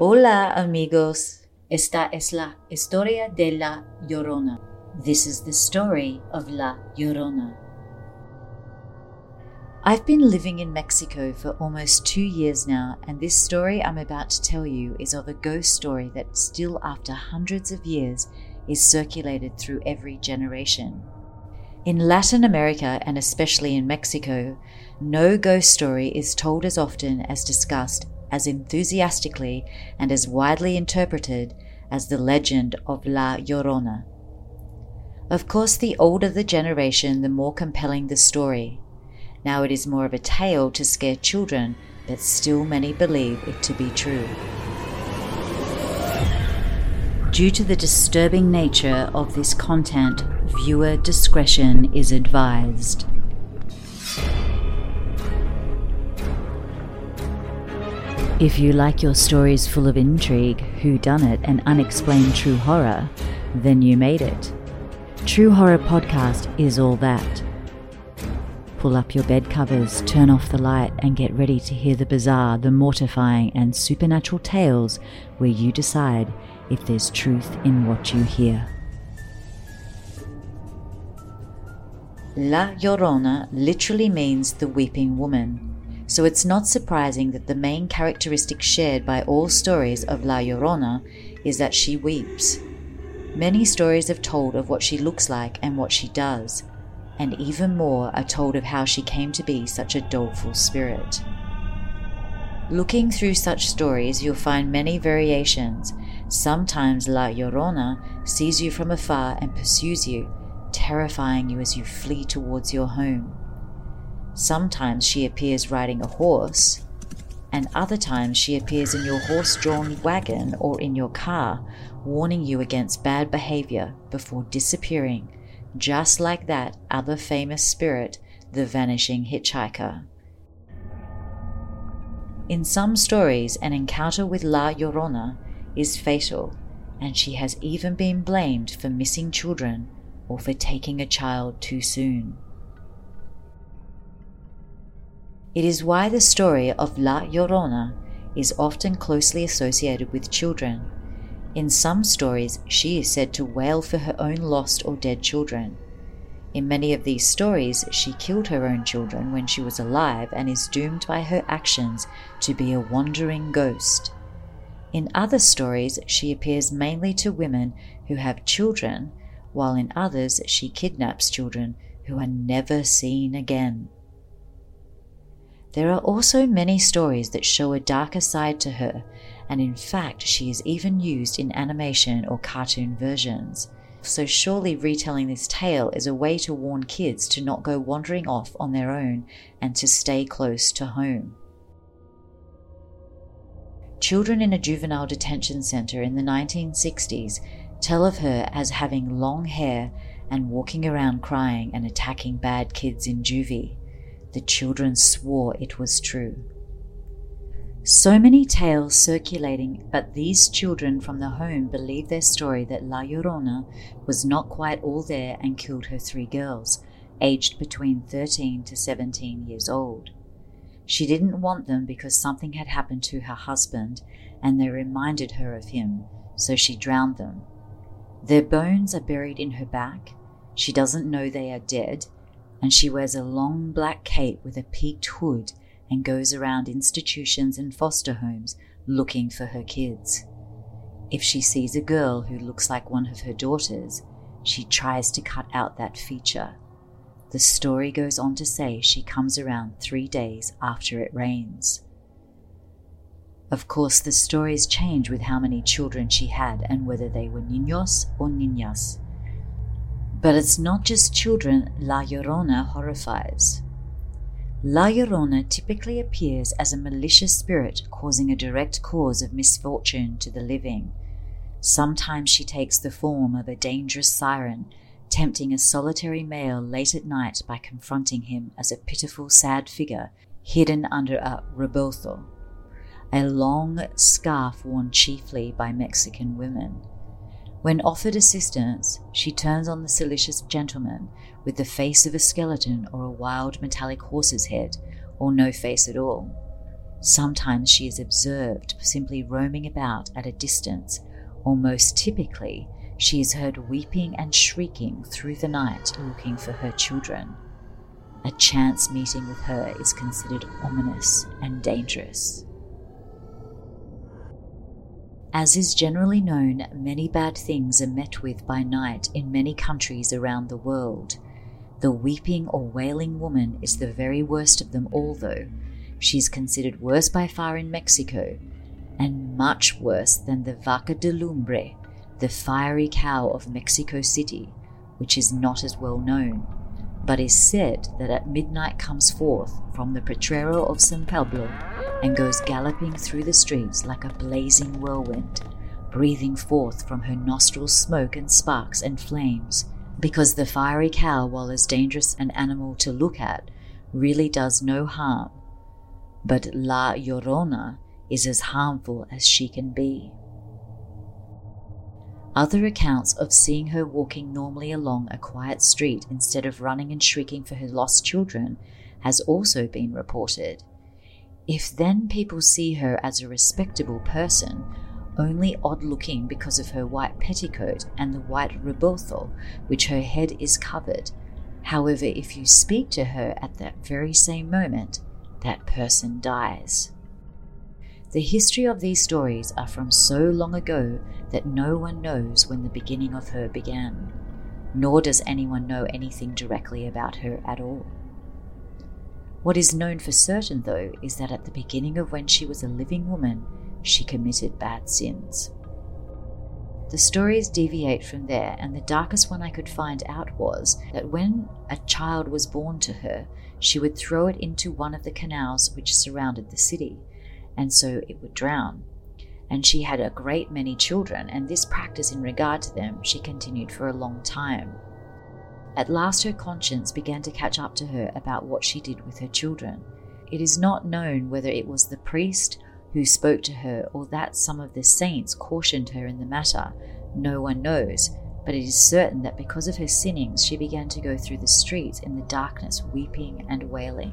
Hola amigos, esta es la historia de la Llorona. This is the story of La Llorona. I've been living in Mexico for almost two years now, and this story I'm about to tell you is of a ghost story that still, after hundreds of years, is circulated through every generation. In Latin America, and especially in Mexico, no ghost story is told as often as discussed, as enthusiastically, and as widely interpreted as the legend of La Llorona. Of course, the older the generation, the more compelling the story. Now it is more of a tale to scare children, but still many believe it to be true. Due to the disturbing nature of this content, viewer discretion is advised. If you like your stories full of intrigue, whodunit, and unexplained true horror, then you made it. True Horror Podcast is all that. Pull up your bed covers, turn off the light, and get ready to hear the bizarre, the mortifying, and supernatural tales where you decide if there's truth in what you hear. La Llorona literally means the weeping woman, so it's not surprising that the main characteristic shared by all stories of La Llorona is that she weeps. Many stories have told of what she looks like and what she does, and even more are told of how she came to be such a doleful spirit. Looking through such stories, you'll find many variations. Sometimes La Llorona sees you from afar and pursues you, terrifying you as you flee towards your home. Sometimes she appears riding a horse, and other times she appears in your horse drawn wagon or in your car, warning you against bad behavior before disappearing, just like that other famous spirit, the vanishing hitchhiker. In some stories, an encounter with La Llorona is fatal, and she has even been blamed for missing children or for taking a child too soon. It is why the story of La Llorona is often closely associated with children. In some stories, she is said to wail for her own lost or dead children. In many of these stories, she killed her own children when she was alive and is doomed by her actions to be a wandering ghost. In other stories, she appears mainly to women who have children, while in others, she kidnaps children who are never seen again. There are also many stories that show a darker side to her, and in fact, she is even used in animation or cartoon versions. So, surely retelling this tale is a way to warn kids to not go wandering off on their own and to stay close to home. Children in a juvenile detention center in the 1960s tell of her as having long hair and walking around crying and attacking bad kids in juvie. The children swore it was true. So many tales circulating, but these children from the home believe their story that La Llorona was not quite all there and killed her three girls, aged between 13 to 17 years old. She didn't want them because something had happened to her husband and they reminded her of him, so she drowned them. Their bones are buried in her back. She doesn't know they are dead, and she wears a long black cape with a peaked hood and goes around institutions and foster homes looking for her kids. If she sees a girl who looks like one of her daughters, she tries to cut out that feature. The story goes on to say she comes around three days after it rains. Of course, the stories change with how many children she had and whether they were niños or niñas. But it's not just children La Llorona horrifies. La Llorona typically appears as a malicious spirit causing a direct cause of misfortune to the living. Sometimes she takes the form of a dangerous siren, tempting a solitary male late at night by confronting him as a pitiful, sad figure hidden under a rebozo, a long scarf worn chiefly by Mexican women. When offered assistance, she turns on the salacious gentleman with the face of a skeleton or a wild metallic horse's head, or no face at all. Sometimes she is observed simply roaming about at a distance, or most typically, she is heard weeping and shrieking through the night looking for her children. A chance meeting with her is considered ominous and dangerous. As is generally known, many bad things are met with by night in many countries around the world. The weeping or wailing woman is the very worst of them all, though. She's considered worse by far in Mexico, and much worse than the vaca de lumbre, the fiery cow of Mexico City, which is not as well known, but is said that at midnight comes forth from the potrero of San Pablo and goes galloping through the streets like a blazing whirlwind, breathing forth from her nostrils smoke and sparks and flames, because the fiery cow, while as dangerous an animal to look at, really does no harm. But La Llorona is as harmful as she can be. Other accounts of seeing her walking normally along a quiet street instead of running and shrieking for her lost children has also been reported. If then people see her as a respectable person, only odd looking because of her white petticoat and the white rebozo, which her head is covered. However, if you speak to her at that very same moment, that person dies. The history of these stories are from so long ago that no one knows when the beginning of her began, nor does anyone know anything directly about her at all. What is known for certain, though, is that at the beginning of when she was a living woman, she committed bad sins. The stories deviate from there, and the darkest one I could find out was that when a child was born to her, she would throw it into one of the canals which surrounded the city and so it would drown. And she had a great many children, and this practice in regard to them she continued for a long time. At last, her conscience began to catch up to her about what she did with her children. It is not known whether it was the priest who spoke to her or that some of the saints cautioned her in the matter. No one knows, but it is certain that because of her sinnings, she began to go through the streets in the darkness, weeping and wailing.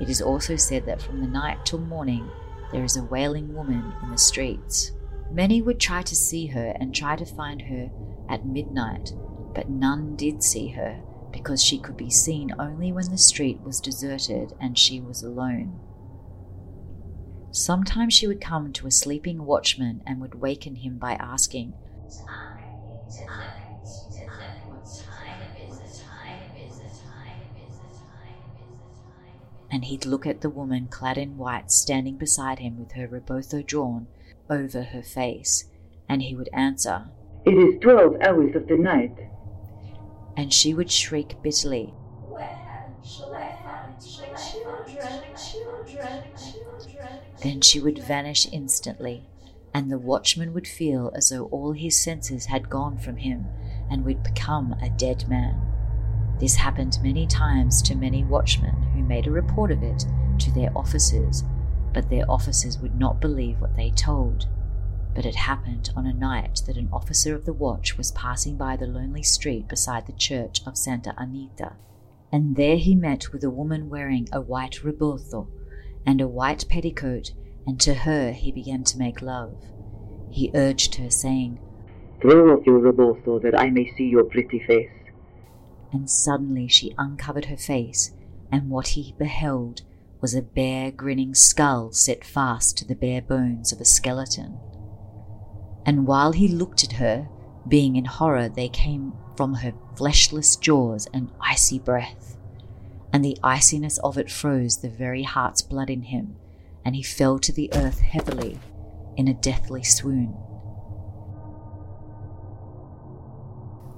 It is also said that from the night till morning there is a wailing woman in the streets. Many would try to see her and try to find her at midnight, but none did see her because she could be seen only when the street was deserted and she was alone. Sometimes she would come to a sleeping watchman and would waken him by asking, and he'd look at the woman clad in white standing beside him with her rebozo drawn over her face, and he would answer, It is twelve hours of the night. And she would shriek bitterly, Then she would vanish instantly, and the watchman would feel as though all his senses had gone from him and would become a dead man. This happened many times to many watchmen who made a report of it to their officers, but their officers would not believe what they told. But it happened on a night that an officer of the watch was passing by the lonely street beside the church of Santa Anita, and there he met with a woman wearing a white rebozo and a white petticoat, and to her he began to make love. He urged her, saying, Throw off your rebozo that I may see your pretty face and suddenly she uncovered her face, and what he beheld was a bare, grinning skull set fast to the bare bones of a skeleton. And while he looked at her, being in horror, there came from her fleshless jaws an icy breath, and the iciness of it froze the very heart's blood in him, and he fell to the earth heavily in a deathly swoon.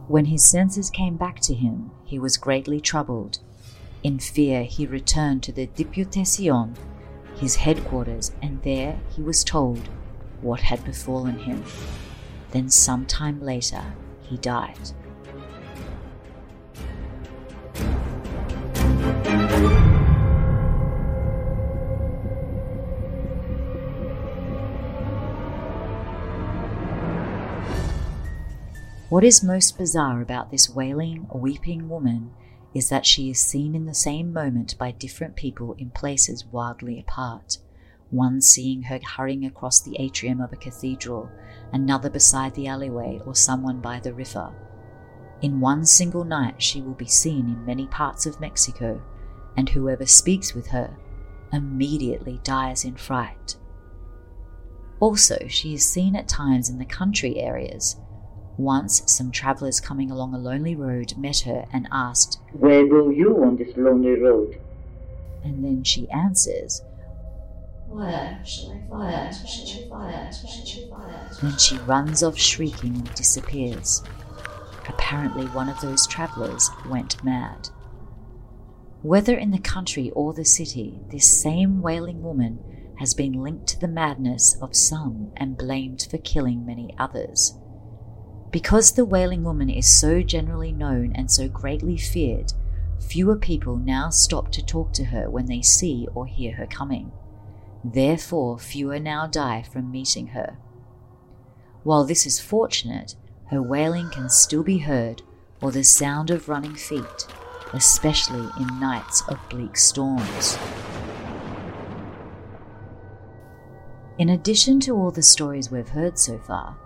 When his senses came back to him, he was greatly troubled. In fear, he returned to the Diputacion, his headquarters, and there he was told what had befallen him. Then, some time later, he died. What is most bizarre about this wailing, weeping woman is that she is seen in the same moment by different people in places wildly apart. One seeing her hurrying across the atrium of a cathedral, another beside the alleyway, or someone by the river. In one single night, she will be seen in many parts of Mexico, and whoever speaks with her immediately dies in fright. Also, she is seen at times in the country areas. Once, some travellers coming along a lonely road met her and asked, Where go you on this lonely road? And then she answers, Then she runs off shrieking and disappears. Apparently, one of those travellers went mad. Whether in the country or the city, this same wailing woman has been linked to the madness of some and blamed for killing many others. Because the wailing woman is so generally known and so greatly feared, fewer people now stop to talk to her when they see or hear her coming. Therefore, fewer now die from meeting her. While this is fortunate, her wailing can still be heard or the sound of running feet, especially in nights of bleak storms. In addition to all the stories we've heard so far,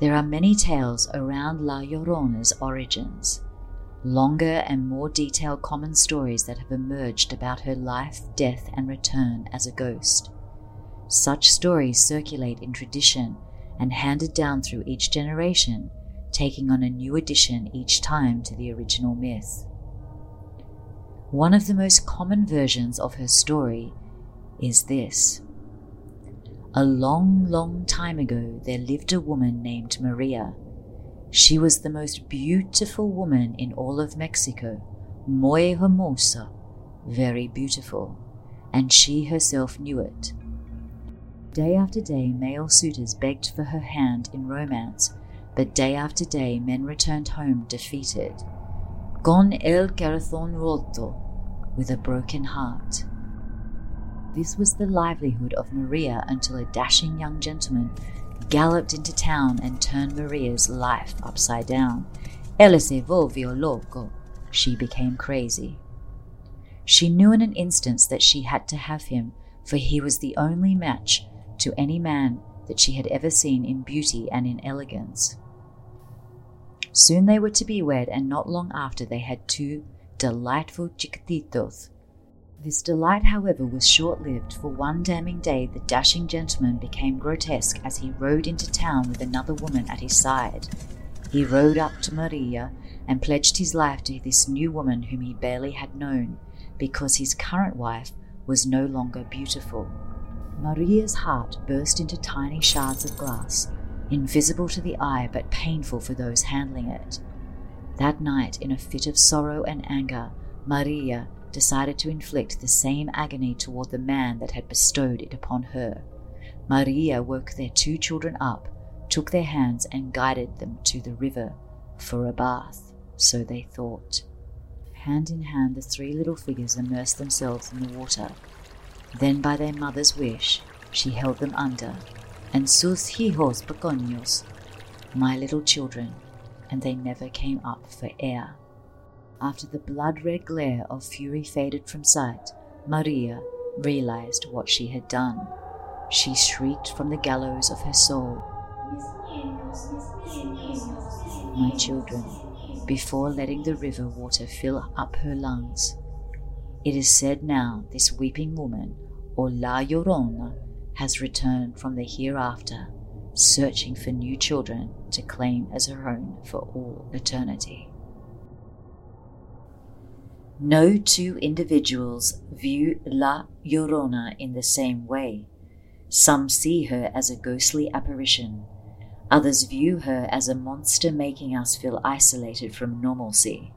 there are many tales around La Llorona's origins. Longer and more detailed common stories that have emerged about her life, death, and return as a ghost. Such stories circulate in tradition and handed down through each generation, taking on a new addition each time to the original myth. One of the most common versions of her story is this. A long, long time ago, there lived a woman named Maria. She was the most beautiful woman in all of Mexico, muy hermosa, very beautiful, and she herself knew it. Day after day, male suitors begged for her hand in romance, but day after day, men returned home defeated, con el corazón roto, with a broken heart. This was the livelihood of Maria until a dashing young gentleman galloped into town and turned Maria's life upside down. Ella se volvió loco. She became crazy. She knew in an instant that she had to have him, for he was the only match to any man that she had ever seen in beauty and in elegance. Soon they were to be wed, and not long after they had two delightful chiquititos this delight, however, was short lived, for one damning day the dashing gentleman became grotesque as he rode into town with another woman at his side. He rode up to Maria and pledged his life to this new woman whom he barely had known, because his current wife was no longer beautiful. Maria's heart burst into tiny shards of glass, invisible to the eye but painful for those handling it. That night, in a fit of sorrow and anger, Maria decided to inflict the same agony toward the man that had bestowed it upon her. Maria woke their two children up, took their hands, and guided them to the river for a bath, so they thought. Hand in hand, the three little figures immersed themselves in the water. Then, by their mother's wish, she held them under, and sus hijos pequeños, my little children, and they never came up for air. After the blood red glare of fury faded from sight, Maria realized what she had done. She shrieked from the gallows of her soul, My children, before letting the river water fill up her lungs. It is said now this weeping woman, or La Llorona, has returned from the hereafter, searching for new children to claim as her own for all eternity. No two individuals view La Llorona in the same way. Some see her as a ghostly apparition. Others view her as a monster making us feel isolated from normalcy.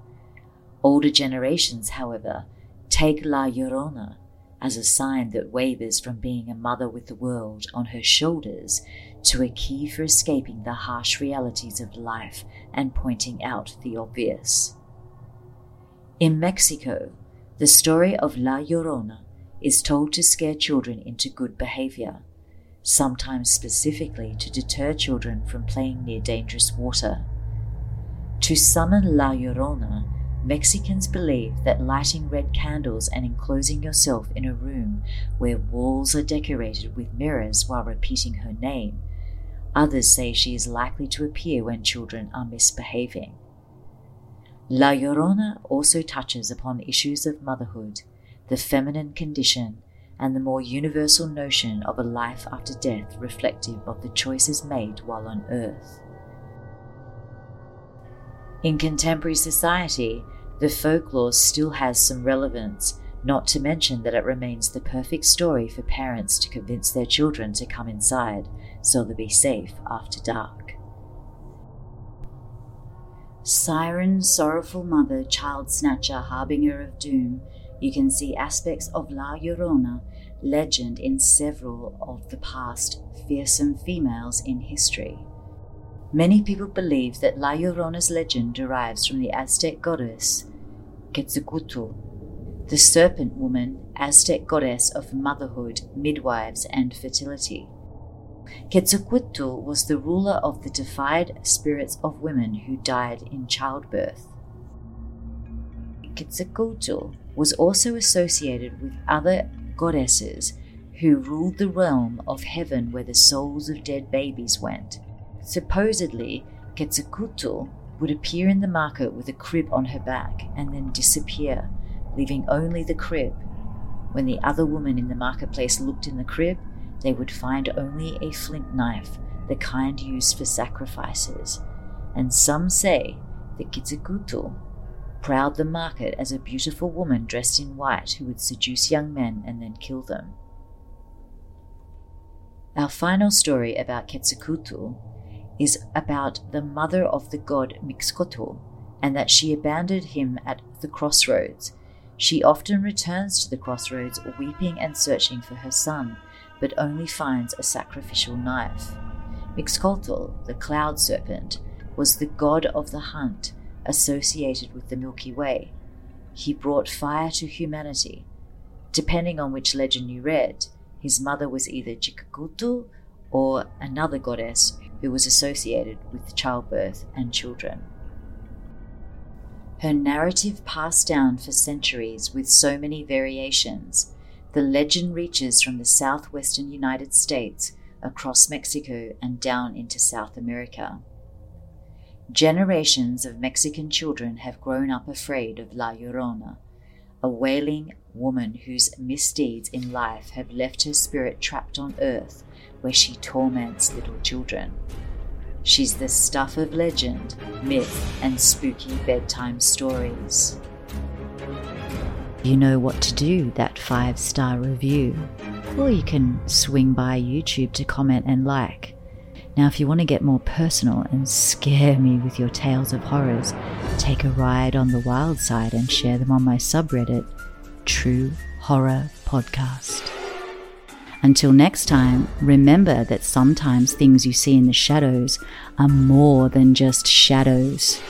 Older generations, however, take La Llorona as a sign that wavers from being a mother with the world on her shoulders to a key for escaping the harsh realities of life and pointing out the obvious. In Mexico, the story of La Llorona is told to scare children into good behavior, sometimes specifically to deter children from playing near dangerous water. To summon La Llorona Mexicans believe that lighting red candles and enclosing yourself in a room where walls are decorated with mirrors while repeating her name. Others say she is likely to appear when children are misbehaving. La Llorona also touches upon issues of motherhood, the feminine condition, and the more universal notion of a life after death reflective of the choices made while on earth. In contemporary society, the folklore still has some relevance, not to mention that it remains the perfect story for parents to convince their children to come inside so they'll be safe after dark. Siren, sorrowful mother, child snatcher, harbinger of doom, you can see aspects of La Llorona legend in several of the past fearsome females in history. Many people believe that La Llorona's legend derives from the Aztec goddess Quetzalcoatl, the serpent woman, Aztec goddess of motherhood, midwives, and fertility. Quetzalcoatl was the ruler of the defied spirits of women who died in childbirth. Quetzalcoatl was also associated with other goddesses who ruled the realm of heaven where the souls of dead babies went. Supposedly, Quetzalcoatl would appear in the market with a crib on her back and then disappear, leaving only the crib. When the other woman in the marketplace looked in the crib, they would find only a flint knife, the kind used for sacrifices. And some say that Quetzalcoatl prowled the market as a beautiful woman dressed in white who would seduce young men and then kill them. Our final story about Quetzalcoatl is about the mother of the god Mixcoatl and that she abandoned him at the crossroads. She often returns to the crossroads weeping and searching for her son, but only finds a sacrificial knife. Mixcoatl, the cloud serpent, was the god of the hunt associated with the Milky Way. He brought fire to humanity. Depending on which legend you read, his mother was either Cihuacoatl or another goddess who was associated with childbirth and children. Her narrative passed down for centuries with so many variations, the legend reaches from the southwestern United States across Mexico and down into South America. Generations of Mexican children have grown up afraid of La Llorona, a wailing woman whose misdeeds in life have left her spirit trapped on earth where she torments little children. She's the stuff of legend, myth, and spooky bedtime stories. You know what to do, that five star review. Or you can swing by YouTube to comment and like. Now, if you want to get more personal and scare me with your tales of horrors, take a ride on the wild side and share them on my subreddit, True Horror Podcast. Until next time, remember that sometimes things you see in the shadows are more than just shadows.